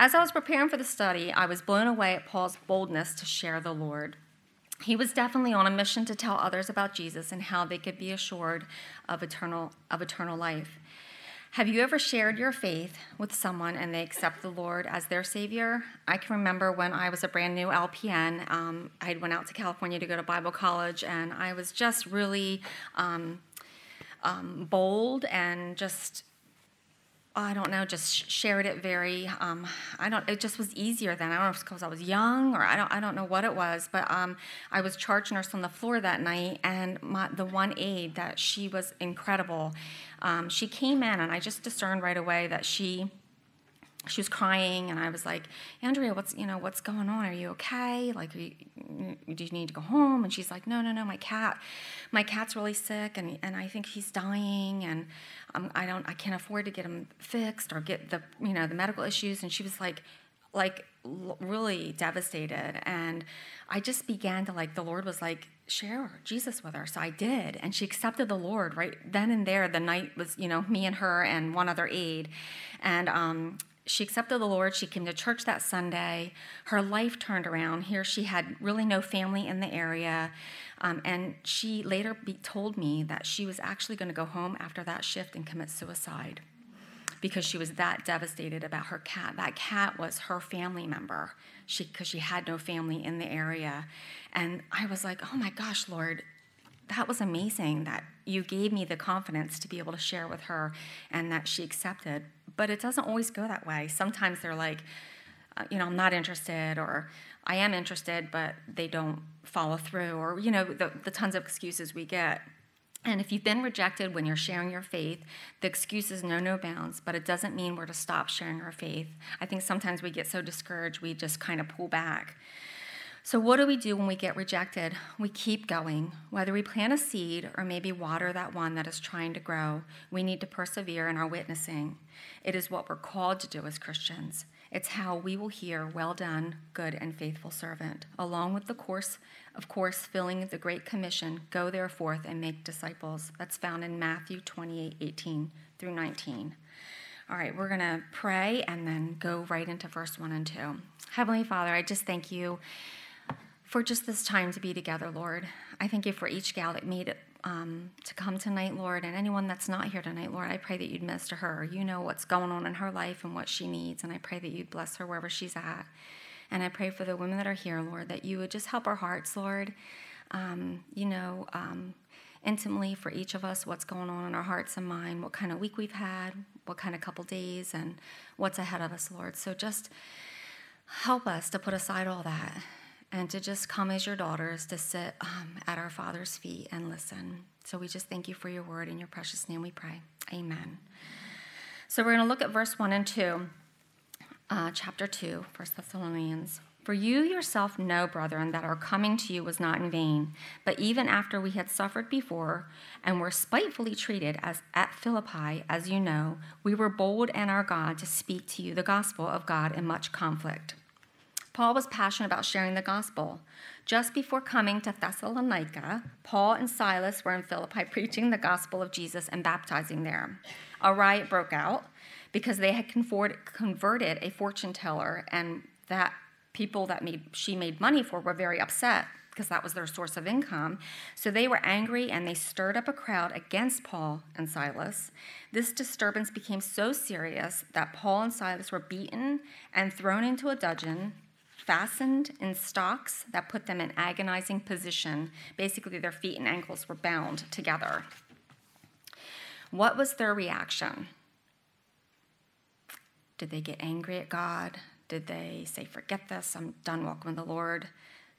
As I was preparing for the study, I was blown away at Paul's boldness to share the Lord. He was definitely on a mission to tell others about Jesus and how they could be assured of eternal, of eternal life. Have you ever shared your faith with someone and they accept the Lord as their Savior? I can remember when I was a brand new LPN, um, I went out to California to go to Bible college, and I was just really um, um, bold and just I don't know, just shared it very. Um, I don't. It just was easier then. I don't know if it's because I was young or I don't. I don't know what it was, but um, I was charge nurse on the floor that night, and my, the one aide that she was incredible. Um, she came in, and I just discerned right away that she she was crying and i was like andrea what's you know what's going on? Are you okay? Like you, do you need to go home? And she's like no no no my cat my cat's really sick and, and i think he's dying and um, i don't i can't afford to get him fixed or get the you know the medical issues. And she was like like really devastated. And i just began to like the lord was like share jesus with her. So i did and she accepted the lord right then and there the night was you know me and her and one other aide. And um, she accepted the Lord. She came to church that Sunday. Her life turned around. Here she had really no family in the area. Um, and she later be, told me that she was actually going to go home after that shift and commit suicide because she was that devastated about her cat. That cat was her family member because she, she had no family in the area. And I was like, oh my gosh, Lord, that was amazing that you gave me the confidence to be able to share with her and that she accepted but it doesn't always go that way. Sometimes they're like, uh, you know, I'm not interested, or I am interested, but they don't follow through, or, you know, the, the tons of excuses we get. And if you've been rejected when you're sharing your faith, the excuses know no bounds, but it doesn't mean we're to stop sharing our faith. I think sometimes we get so discouraged, we just kind of pull back. So, what do we do when we get rejected? We keep going. Whether we plant a seed or maybe water that one that is trying to grow, we need to persevere in our witnessing. It is what we're called to do as Christians. It's how we will hear, Well done, good and faithful servant, along with the course, of course, filling the Great Commission Go therefore and make disciples. That's found in Matthew 28 18 through 19. All right, we're going to pray and then go right into verse 1 and 2. Heavenly Father, I just thank you for just this time to be together, Lord. I thank you for each gal that made it um, to come tonight, Lord, and anyone that's not here tonight, Lord. I pray that you'd minister her. You know what's going on in her life and what she needs, and I pray that you'd bless her wherever she's at. And I pray for the women that are here, Lord, that you would just help our hearts, Lord. Um, you know, um, intimately for each of us what's going on in our hearts and mind, what kind of week we've had, what kind of couple days, and what's ahead of us, Lord. So just help us to put aside all that and to just come as your daughters to sit um, at our Father's feet and listen. So we just thank you for your word. In your precious name we pray. Amen. So we're going to look at verse 1 and 2, uh, chapter 2, 1 Thessalonians. For you yourself know, brethren, that our coming to you was not in vain, but even after we had suffered before and were spitefully treated as at Philippi, as you know, we were bold in our God to speak to you the gospel of God in much conflict. Paul was passionate about sharing the gospel. Just before coming to Thessalonica, Paul and Silas were in Philippi preaching the gospel of Jesus and baptizing there. A riot broke out because they had converted a fortune teller, and that people that made, she made money for were very upset because that was their source of income. So they were angry and they stirred up a crowd against Paul and Silas. This disturbance became so serious that Paul and Silas were beaten and thrown into a dungeon fastened in stocks that put them in agonizing position. Basically, their feet and ankles were bound together. What was their reaction? Did they get angry at God? Did they say, Forget this, I'm done walking with the Lord?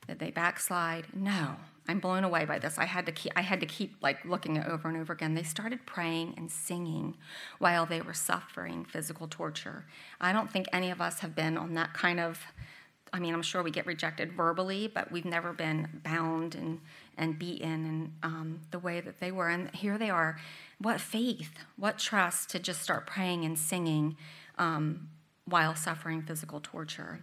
Did they backslide? No. I'm blown away by this. I had to keep I had to keep like looking it over and over again. They started praying and singing while they were suffering physical torture. I don't think any of us have been on that kind of I mean, I'm sure we get rejected verbally, but we've never been bound and, and beaten and um, the way that they were. And here they are. What faith, what trust to just start praying and singing um, while suffering physical torture.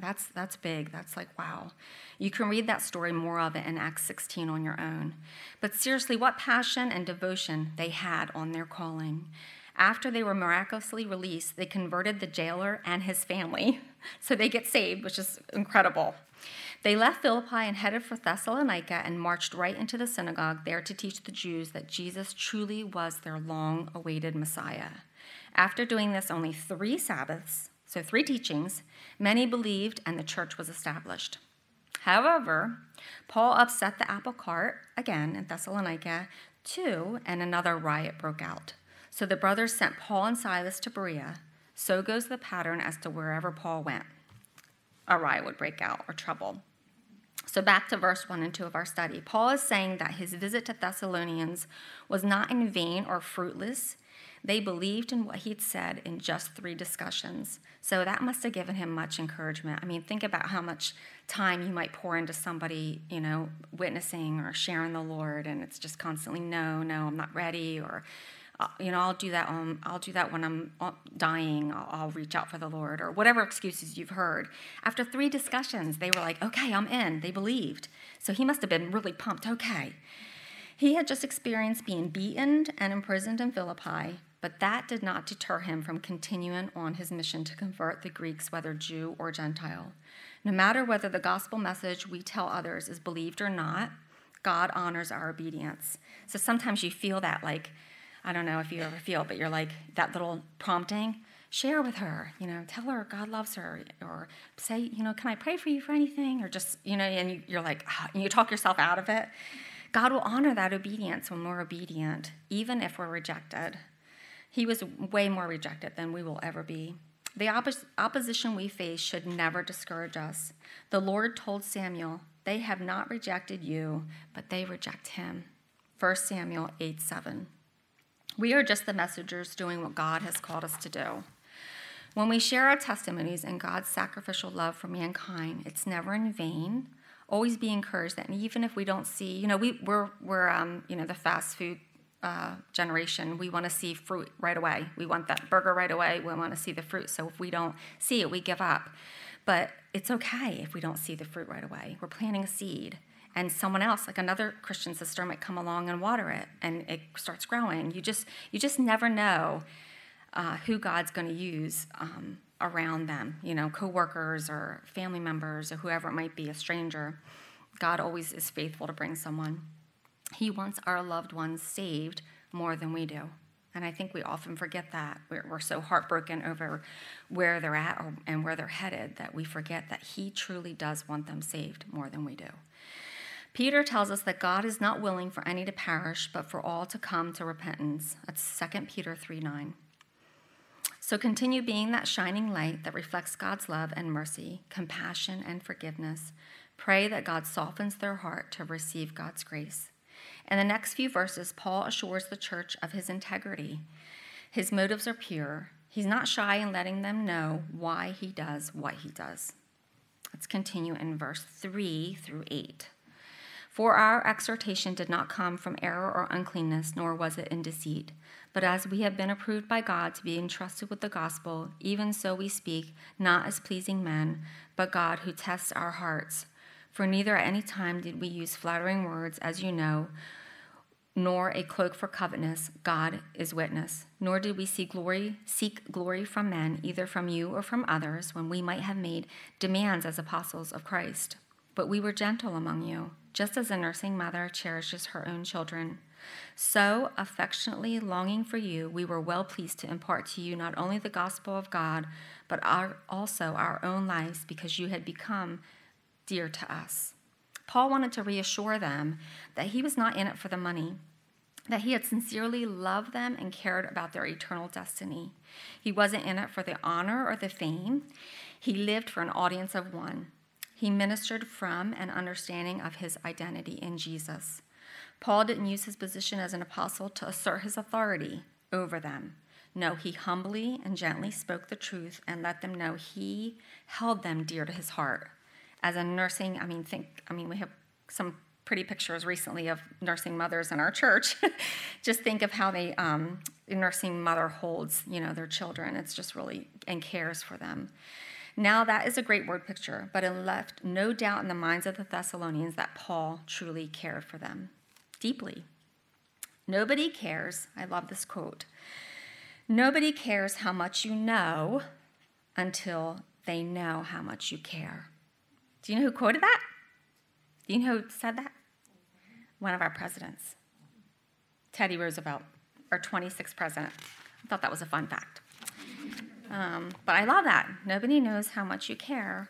That's, that's big. That's like, wow. You can read that story, more of it, in Acts 16 on your own. But seriously, what passion and devotion they had on their calling. After they were miraculously released, they converted the jailer and his family. So they get saved, which is incredible. They left Philippi and headed for Thessalonica and marched right into the synagogue there to teach the Jews that Jesus truly was their long awaited Messiah. After doing this only three Sabbaths, so three teachings, many believed and the church was established. However, Paul upset the apple cart again in Thessalonica too, and another riot broke out. So the brothers sent Paul and Silas to Berea. So goes the pattern as to wherever Paul went. A riot would break out or trouble. So, back to verse 1 and 2 of our study. Paul is saying that his visit to Thessalonians was not in vain or fruitless. They believed in what he'd said in just three discussions. So, that must have given him much encouragement. I mean, think about how much time you might pour into somebody, you know, witnessing or sharing the Lord, and it's just constantly, no, no, I'm not ready, or you know, I'll do that. I'll do that when I'm uh, dying. I'll, I'll, reach out for the Lord, or whatever excuses you've heard. After three discussions, they were like, "Okay, I'm in." They believed. So he must have been really pumped. Okay, he had just experienced being beaten and imprisoned in Philippi, but that did not deter him from continuing on his mission to convert the Greeks, whether Jew or Gentile. No matter whether the gospel message we tell others is believed or not, God honors our obedience. So sometimes you feel that like I don't know if you ever feel, but you're like that little prompting. Share with her, you know, tell her God loves her, or say, you know, can I pray for you for anything? Or just, you know, and you, are like, ah, and you talk yourself out of it. God will honor that obedience when we're obedient, even if we're rejected. He was way more rejected than we will ever be. The oppos- opposition we face should never discourage us. The Lord told Samuel, They have not rejected you, but they reject him. 1 Samuel 8 7. We are just the messengers doing what God has called us to do. When we share our testimonies and God's sacrificial love for mankind, it's never in vain. Always be encouraged that even if we don't see, you know, we, we're, we're um, you know, the fast food uh, generation, we want to see fruit right away. We want that burger right away. We want to see the fruit. So if we don't see it, we give up. But it's okay if we don't see the fruit right away. We're planting a seed and someone else like another christian sister might come along and water it and it starts growing you just you just never know uh, who god's going to use um, around them you know coworkers or family members or whoever it might be a stranger god always is faithful to bring someone he wants our loved ones saved more than we do and I think we often forget that. We're, we're so heartbroken over where they're at or, and where they're headed that we forget that He truly does want them saved more than we do. Peter tells us that God is not willing for any to perish, but for all to come to repentance. That's 2 Peter 3 9. So continue being that shining light that reflects God's love and mercy, compassion and forgiveness. Pray that God softens their heart to receive God's grace. In the next few verses, Paul assures the church of his integrity. His motives are pure. He's not shy in letting them know why he does what he does. Let's continue in verse 3 through 8. For our exhortation did not come from error or uncleanness, nor was it in deceit. But as we have been approved by God to be entrusted with the gospel, even so we speak, not as pleasing men, but God who tests our hearts. For neither at any time did we use flattering words, as you know, nor a cloak for covetousness, God is witness. Nor did we seek glory, seek glory from men, either from you or from others, when we might have made demands as apostles of Christ. But we were gentle among you just as a nursing mother cherishes her own children. So, affectionately longing for you, we were well pleased to impart to you not only the gospel of God, but our, also our own lives, because you had become dear to us. Paul wanted to reassure them that he was not in it for the money, that he had sincerely loved them and cared about their eternal destiny. He wasn't in it for the honor or the fame, he lived for an audience of one. He ministered from an understanding of his identity in Jesus. Paul didn't use his position as an apostle to assert his authority over them. No, he humbly and gently spoke the truth and let them know he held them dear to his heart. As a nursing, I mean, think, I mean, we have some pretty pictures recently of nursing mothers in our church. just think of how they, um, a nursing mother holds, you know, their children. It's just really, and cares for them. Now, that is a great word picture, but it left no doubt in the minds of the Thessalonians that Paul truly cared for them deeply. Nobody cares, I love this quote. Nobody cares how much you know until they know how much you care. Do you know who quoted that? Do you know who said that? One of our presidents, Teddy Roosevelt, our 26th president. I thought that was a fun fact. Um, but I love that. Nobody knows how much you care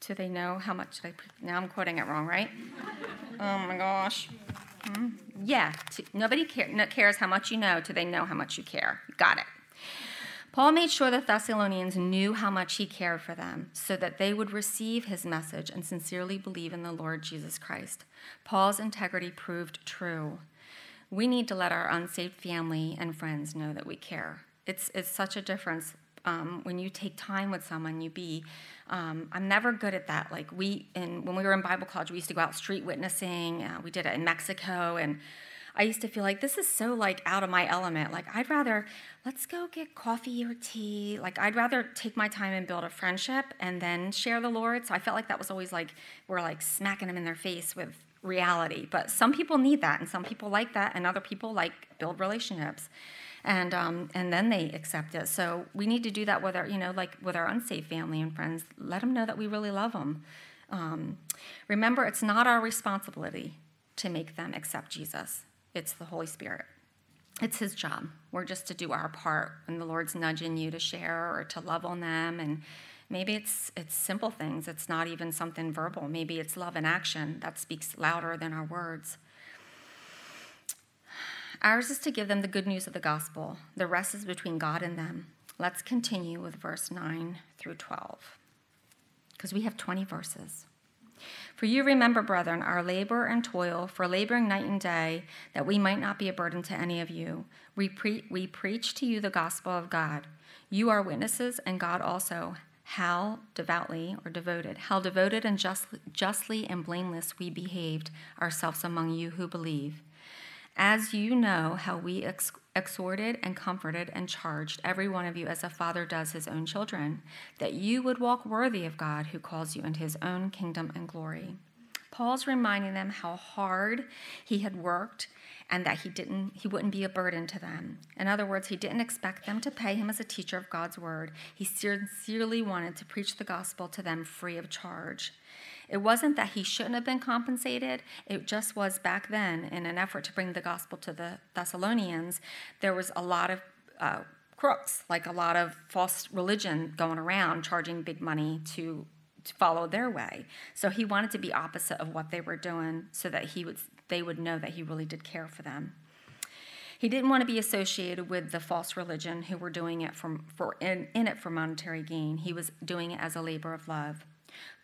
till they know how much they. Now I'm quoting it wrong, right? oh my gosh. Hmm? Yeah, t- nobody care, no, cares how much you know till they know how much you care. Got it. Paul made sure the Thessalonians knew how much he cared for them so that they would receive his message and sincerely believe in the Lord Jesus Christ. Paul's integrity proved true. We need to let our unsaved family and friends know that we care. It's, it's such a difference um, when you take time with someone, you be. Um, I'm never good at that. Like we, in, when we were in Bible college, we used to go out street witnessing. Uh, we did it in Mexico, and I used to feel like this is so like out of my element. Like I'd rather let's go get coffee or tea. Like I'd rather take my time and build a friendship and then share the Lord. So I felt like that was always like we're like smacking them in their face with reality. But some people need that, and some people like that, and other people like build relationships. And, um, and then they accept it. So we need to do that with our, you know, like with our unsafe family and friends. Let them know that we really love them. Um, remember, it's not our responsibility to make them accept Jesus it's the Holy Spirit. It's His job. We're just to do our part when the Lord's nudging you to share or to love on them. And maybe it's, it's simple things, it's not even something verbal. Maybe it's love in action that speaks louder than our words. Ours is to give them the good news of the gospel. The rest is between God and them. Let's continue with verse 9 through 12, because we have 20 verses. For you remember, brethren, our labor and toil, for laboring night and day, that we might not be a burden to any of you. We, pre- we preach to you the gospel of God. You are witnesses, and God also, how devoutly or devoted, how devoted and just, justly and blameless we behaved ourselves among you who believe. As you know how we ex- exhorted and comforted and charged every one of you as a father does his own children, that you would walk worthy of God who calls you into his own kingdom and glory. Paul's reminding them how hard he had worked and that he didn't he wouldn't be a burden to them. In other words, he didn't expect them to pay him as a teacher of God's word. He sincerely wanted to preach the gospel to them free of charge. It wasn't that he shouldn't have been compensated, it just was back then, in an effort to bring the gospel to the Thessalonians, there was a lot of uh, crooks, like a lot of false religion going around charging big money to, to follow their way. So he wanted to be opposite of what they were doing so that he would, they would know that he really did care for them. He didn't want to be associated with the false religion who were doing it for in, in it for monetary gain. He was doing it as a labor of love.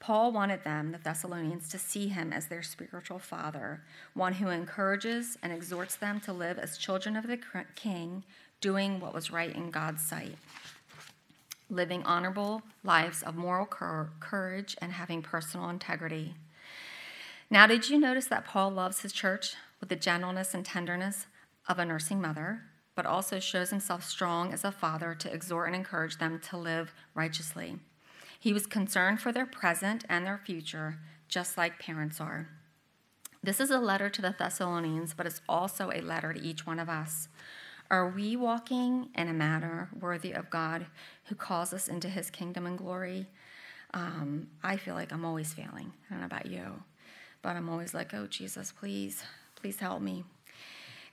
Paul wanted them, the Thessalonians, to see him as their spiritual father, one who encourages and exhorts them to live as children of the king, doing what was right in God's sight, living honorable lives of moral courage and having personal integrity. Now, did you notice that Paul loves his church with the gentleness and tenderness of a nursing mother, but also shows himself strong as a father to exhort and encourage them to live righteously? He was concerned for their present and their future, just like parents are. This is a letter to the Thessalonians, but it's also a letter to each one of us. Are we walking in a manner worthy of God who calls us into his kingdom and glory? Um, I feel like I'm always failing. I don't know about you, but I'm always like, oh, Jesus, please, please help me.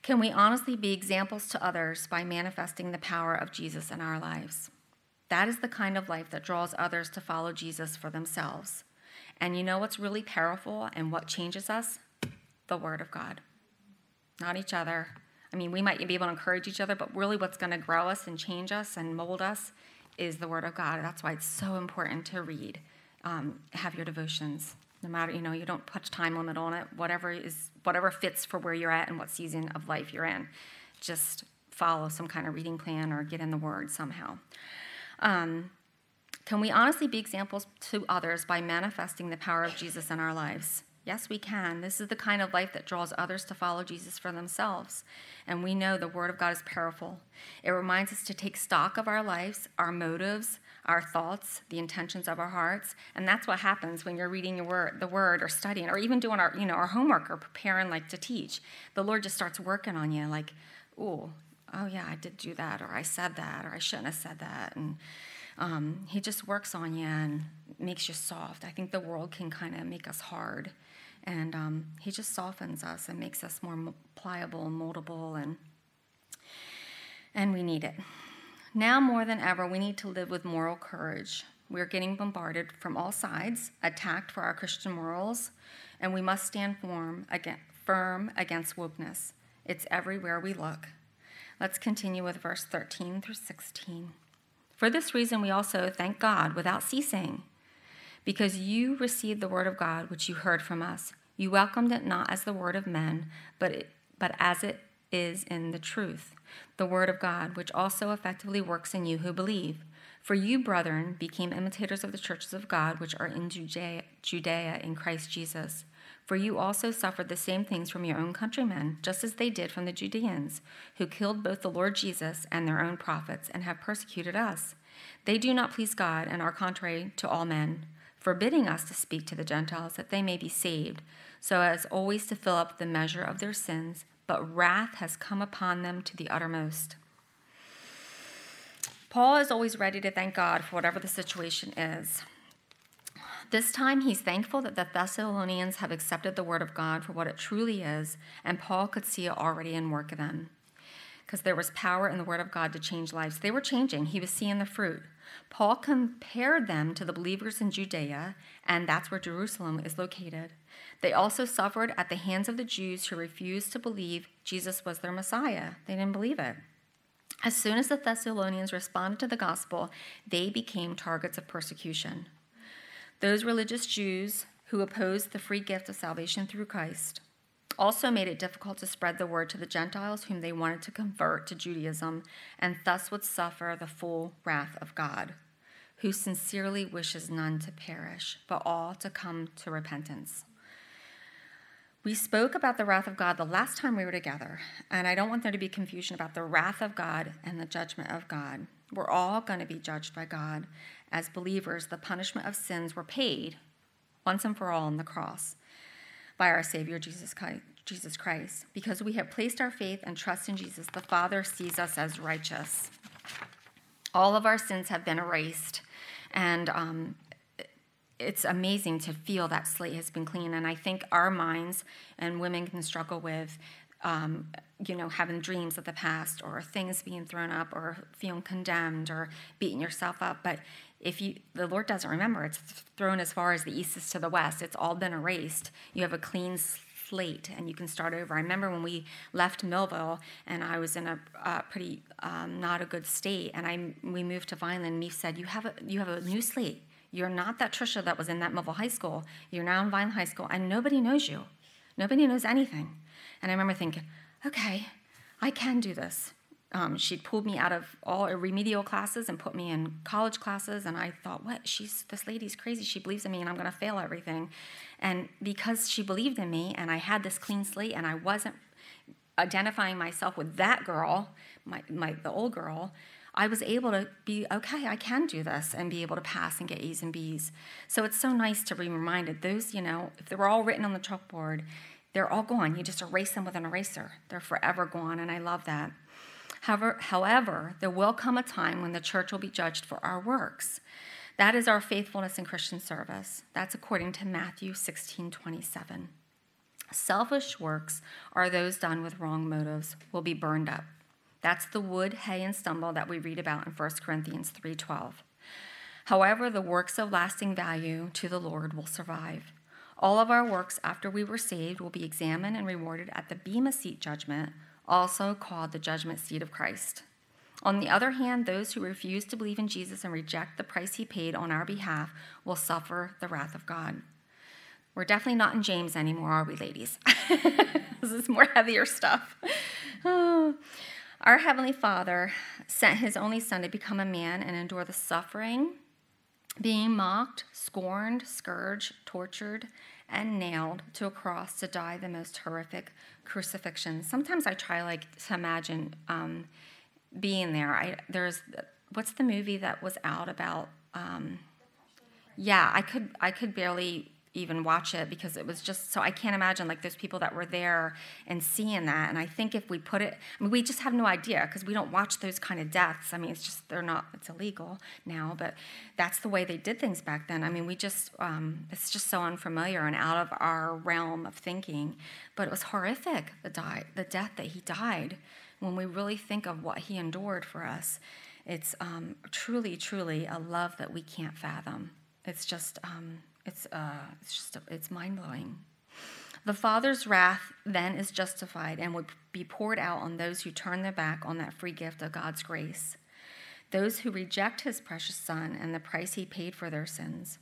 Can we honestly be examples to others by manifesting the power of Jesus in our lives? That is the kind of life that draws others to follow Jesus for themselves. And you know what's really powerful and what changes us? The Word of God, not each other. I mean, we might be able to encourage each other, but really what's going to grow us and change us and mold us is the Word of God. That's why it's so important to read, um, have your devotions. No matter, you know, you don't put a time limit on it. Whatever is, whatever fits for where you're at and what season of life you're in. Just follow some kind of reading plan or get in the Word somehow. Um, can we honestly be examples to others by manifesting the power of Jesus in our lives? Yes, we can. This is the kind of life that draws others to follow Jesus for themselves. And we know the Word of God is powerful. It reminds us to take stock of our lives, our motives, our thoughts, the intentions of our hearts. And that's what happens when you're reading your word, the Word or studying or even doing our, you know, our homework or preparing like to teach. The Lord just starts working on you like, oh, oh yeah, I did do that, or I said that, or I shouldn't have said that, and um, he just works on you and makes you soft. I think the world can kind of make us hard, and um, he just softens us and makes us more pliable and moldable, and and we need it. Now more than ever, we need to live with moral courage. We're getting bombarded from all sides, attacked for our Christian morals, and we must stand firm against wokeness. It's everywhere we look. Let's continue with verse 13 through 16. For this reason, we also thank God without ceasing, because you received the word of God which you heard from us. You welcomed it not as the word of men, but, it, but as it is in the truth, the word of God, which also effectively works in you who believe. For you, brethren, became imitators of the churches of God which are in Judea, Judea in Christ Jesus. For you also suffered the same things from your own countrymen, just as they did from the Judeans, who killed both the Lord Jesus and their own prophets, and have persecuted us. They do not please God and are contrary to all men, forbidding us to speak to the Gentiles that they may be saved, so as always to fill up the measure of their sins. But wrath has come upon them to the uttermost. Paul is always ready to thank God for whatever the situation is. This time, he's thankful that the Thessalonians have accepted the word of God for what it truly is, and Paul could see it already in work of them. Because there was power in the word of God to change lives. They were changing, he was seeing the fruit. Paul compared them to the believers in Judea, and that's where Jerusalem is located. They also suffered at the hands of the Jews who refused to believe Jesus was their Messiah. They didn't believe it. As soon as the Thessalonians responded to the gospel, they became targets of persecution. Those religious Jews who opposed the free gift of salvation through Christ also made it difficult to spread the word to the Gentiles whom they wanted to convert to Judaism, and thus would suffer the full wrath of God, who sincerely wishes none to perish, but all to come to repentance. We spoke about the wrath of God the last time we were together, and I don't want there to be confusion about the wrath of God and the judgment of God. We're all going to be judged by God, as believers, the punishment of sins were paid once and for all on the cross by our Savior Jesus Christ. Because we have placed our faith and trust in Jesus, the Father sees us as righteous. All of our sins have been erased, and um, it's amazing to feel that slate has been clean. And I think our minds and women can struggle with um, you know, having dreams of the past or things being thrown up or feeling condemned or beating yourself up. But if you, the Lord doesn't remember, it's thrown as far as the east is to the west. It's all been erased. You have a clean slate and you can start over. I remember when we left Millville and I was in a pretty um, not a good state, and I we moved to Vineland. Me said, "You have a you have a new slate. You're not that Trisha that was in that Millville High School. You're now in Vineland High School, and nobody knows you. Nobody knows anything." And I remember thinking, "Okay, I can do this." Um, she'd pulled me out of all remedial classes and put me in college classes, and I thought, "What? She's this lady's crazy. She believes in me, and I'm going to fail everything." And because she believed in me, and I had this clean slate, and I wasn't identifying myself with that girl, my, my the old girl, I was able to be okay. I can do this and be able to pass and get A's and B's. So it's so nice to be reminded. Those, you know, if they were all written on the chalkboard, they're all gone. You just erase them with an eraser. They're forever gone, and I love that. However, however, there will come a time when the church will be judged for our works. That is our faithfulness in Christian service. That's according to Matthew 16 27. Selfish works are those done with wrong motives, will be burned up. That's the wood, hay, and stubble that we read about in 1 Corinthians 3:12. However, the works of lasting value to the Lord will survive. All of our works after we were saved will be examined and rewarded at the Bema Seat judgment, also called the judgment seat of Christ. On the other hand, those who refuse to believe in Jesus and reject the price he paid on our behalf will suffer the wrath of God. We're definitely not in James anymore, are we, ladies? this is more heavier stuff. Our Heavenly Father sent His only Son to become a man and endure the suffering, being mocked, scorned, scourged, tortured, and nailed to a cross to die the most horrific crucifixion. Sometimes I try like to imagine um, being there. I there's what's the movie that was out about? Um, yeah, I could I could barely even watch it because it was just so I can't imagine like those people that were there and seeing that. And I think if we put it, I mean, we just have no idea because we don't watch those kind of deaths. I mean, it's just they're not. It's illegal now, but that's the way they did things back then. I mean, we just um, it's just so unfamiliar and out of our realm of thinking. But it was horrific the die the death that he died. When we really think of what he endured for us, it's um, truly, truly a love that we can't fathom. It's just. Um, it's, uh, it's just, it's mind blowing. The Father's wrath then is justified and would be poured out on those who turn their back on that free gift of God's grace, those who reject his precious Son and the price he paid for their sins.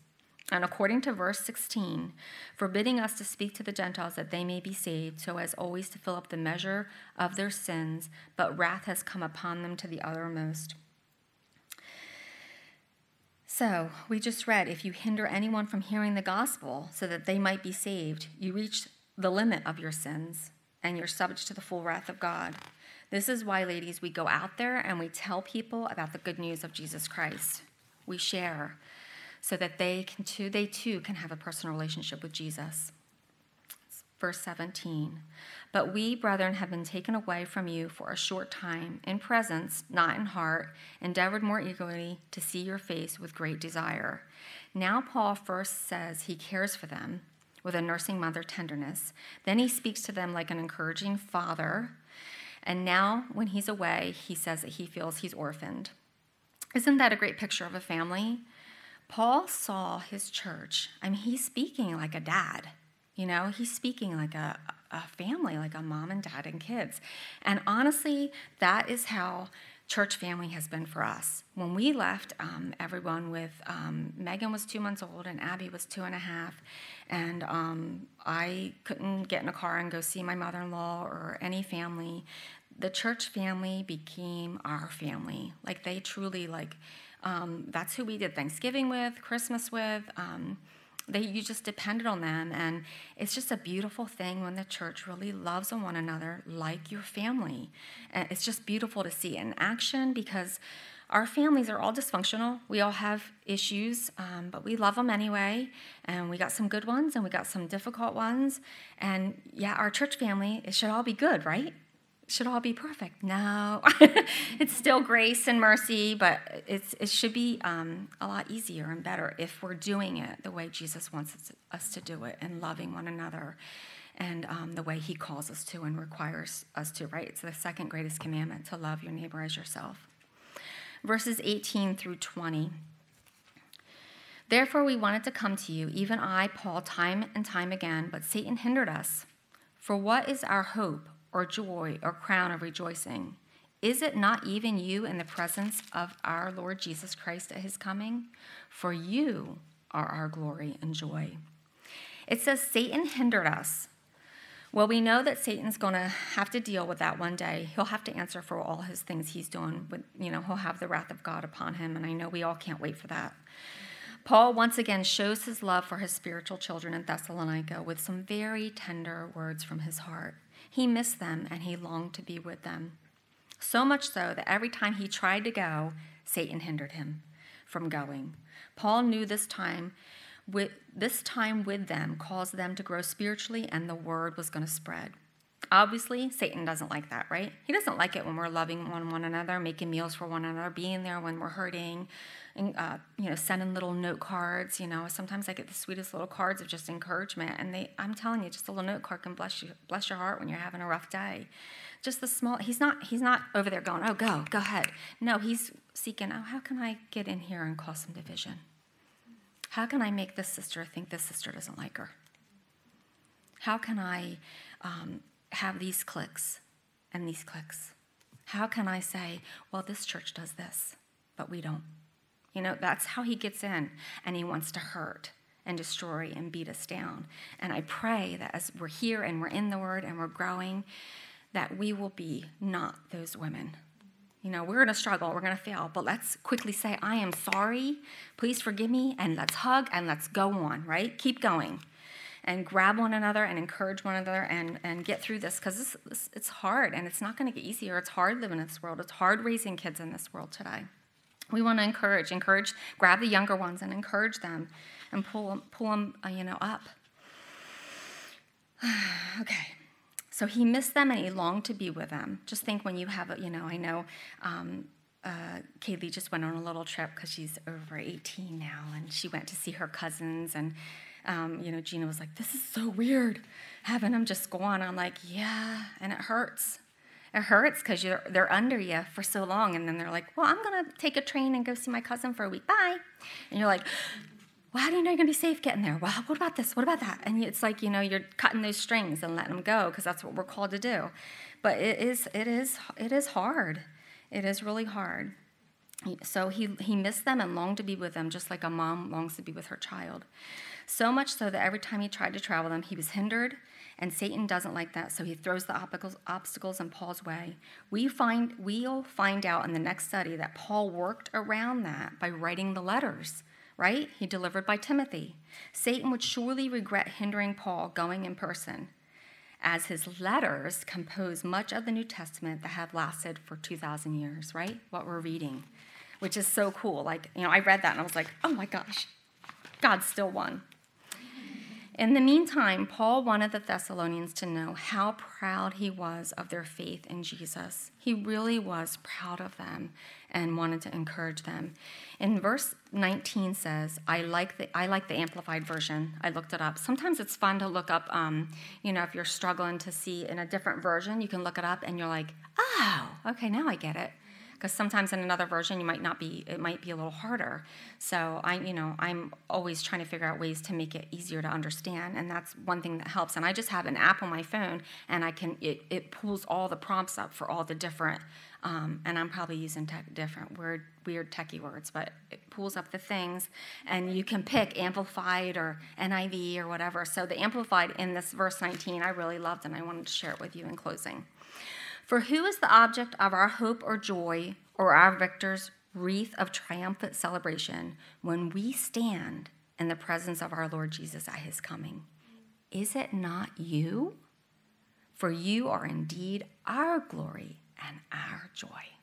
And according to verse 16, forbidding us to speak to the Gentiles that they may be saved, so as always to fill up the measure of their sins, but wrath has come upon them to the uttermost. So, we just read if you hinder anyone from hearing the gospel so that they might be saved, you reach the limit of your sins and you're subject to the full wrath of God. This is why, ladies, we go out there and we tell people about the good news of Jesus Christ. We share so that they can too, they too can have a personal relationship with Jesus. Verse 17. But we, brethren, have been taken away from you for a short time, in presence, not in heart, endeavored more eagerly to see your face with great desire. Now, Paul first says he cares for them with a nursing mother tenderness. Then he speaks to them like an encouraging father. And now, when he's away, he says that he feels he's orphaned. Isn't that a great picture of a family? Paul saw his church. I mean, he's speaking like a dad. You know, he's speaking like a, a family, like a mom and dad and kids. And honestly, that is how church family has been for us. When we left, um, everyone with um, Megan was two months old and Abby was two and a half, and um, I couldn't get in a car and go see my mother in law or any family. The church family became our family. Like they truly like. Um, that's who we did Thanksgiving with, Christmas with. They you just depended on them. And it's just a beautiful thing when the church really loves on one another like your family. And it's just beautiful to see in action because our families are all dysfunctional. We all have issues um, but we love them anyway. And we got some good ones and we got some difficult ones. And yeah our church family it should all be good right should all be perfect. No, it's still grace and mercy, but it's, it should be um, a lot easier and better if we're doing it the way Jesus wants us to do it and loving one another and um, the way he calls us to and requires us to, right? It's the second greatest commandment to love your neighbor as yourself. Verses 18 through 20. Therefore, we wanted to come to you, even I, Paul, time and time again, but Satan hindered us. For what is our hope? Or joy or crown of rejoicing? Is it not even you in the presence of our Lord Jesus Christ at his coming? For you are our glory and joy. It says Satan hindered us. Well, we know that Satan's going to have to deal with that one day. He'll have to answer for all his things he's doing. But, you know, he'll have the wrath of God upon him, and I know we all can't wait for that. Paul once again shows his love for his spiritual children in Thessalonica with some very tender words from his heart. He missed them and he longed to be with them. So much so that every time he tried to go, Satan hindered him from going. Paul knew this time with this time with them caused them to grow spiritually and the word was going to spread. Obviously, Satan doesn't like that, right? He doesn't like it when we're loving one one another, making meals for one another, being there when we're hurting, uh, you know, sending little note cards. You know, sometimes I get the sweetest little cards of just encouragement, and they, I'm telling you, just a little note card can bless you, bless your heart when you're having a rough day. Just the small. He's not. He's not over there going, "Oh, go, go ahead." No, he's seeking. Oh, how can I get in here and cause some division? How can I make this sister think this sister doesn't like her? How can I um, have these clicks and these clicks? How can I say, well, this church does this, but we don't? You know, that's how he gets in, and he wants to hurt and destroy and beat us down. And I pray that as we're here and we're in the Word and we're growing, that we will be not those women. You know, we're going to struggle, we're going to fail, but let's quickly say, I am sorry, please forgive me, and let's hug and let's go on, right? Keep going and grab one another and encourage one another and, and get through this because it's hard and it's not going to get easier. It's hard living in this world, it's hard raising kids in this world today. We want to encourage, encourage, grab the younger ones and encourage them and pull them, pull them uh, you know, up. okay. So he missed them and he longed to be with them. Just think when you have, you know, I know um, uh, Kaylee just went on a little trip because she's over 18 now, and she went to see her cousins. And, um, you know, Gina was like, This is so weird having them just go on. I'm like, Yeah, and it hurts. It hurts because they're under you for so long, and then they're like, Well, I'm to take a train and go see my cousin for a week. Bye. And you're like, well, how do you know you're to be safe getting there? Well, what about this? What about that? And it's like, you know, you're cutting those strings and letting them go because that's what we're called to do. But it is, it is, it is hard. It is really hard. So he, he missed them and longed to be with them, just like a mom longs to be with her child. So much so that every time he tried to travel them, he was hindered, and Satan doesn't like that, so he throws the obstacles in Paul's way. We find, we'll find out in the next study that Paul worked around that by writing the letters right? He delivered by Timothy. Satan would surely regret hindering Paul going in person, as his letters compose much of the New Testament that have lasted for 2,000 years, right? What we're reading, which is so cool. Like, you know, I read that and I was like, oh my gosh, God still won. In the meantime, Paul wanted the Thessalonians to know how proud he was of their faith in Jesus. He really was proud of them and wanted to encourage them. In verse 19 says, I like the, I like the amplified version. I looked it up. Sometimes it's fun to look up, um, you know, if you're struggling to see in a different version, you can look it up and you're like, oh, okay, now I get it because sometimes in another version you might not be it might be a little harder. So i you know i'm always trying to figure out ways to make it easier to understand and that's one thing that helps. And i just have an app on my phone and i can it, it pulls all the prompts up for all the different um, and i'm probably using tech, different weird weird techie words but it pulls up the things and you can pick amplified or niv or whatever. So the amplified in this verse 19 i really loved and i wanted to share it with you in closing for who is the object of our hope or joy or our victor's wreath of triumphant celebration when we stand in the presence of our Lord Jesus at his coming? Is it not you? For you are indeed our glory and our joy.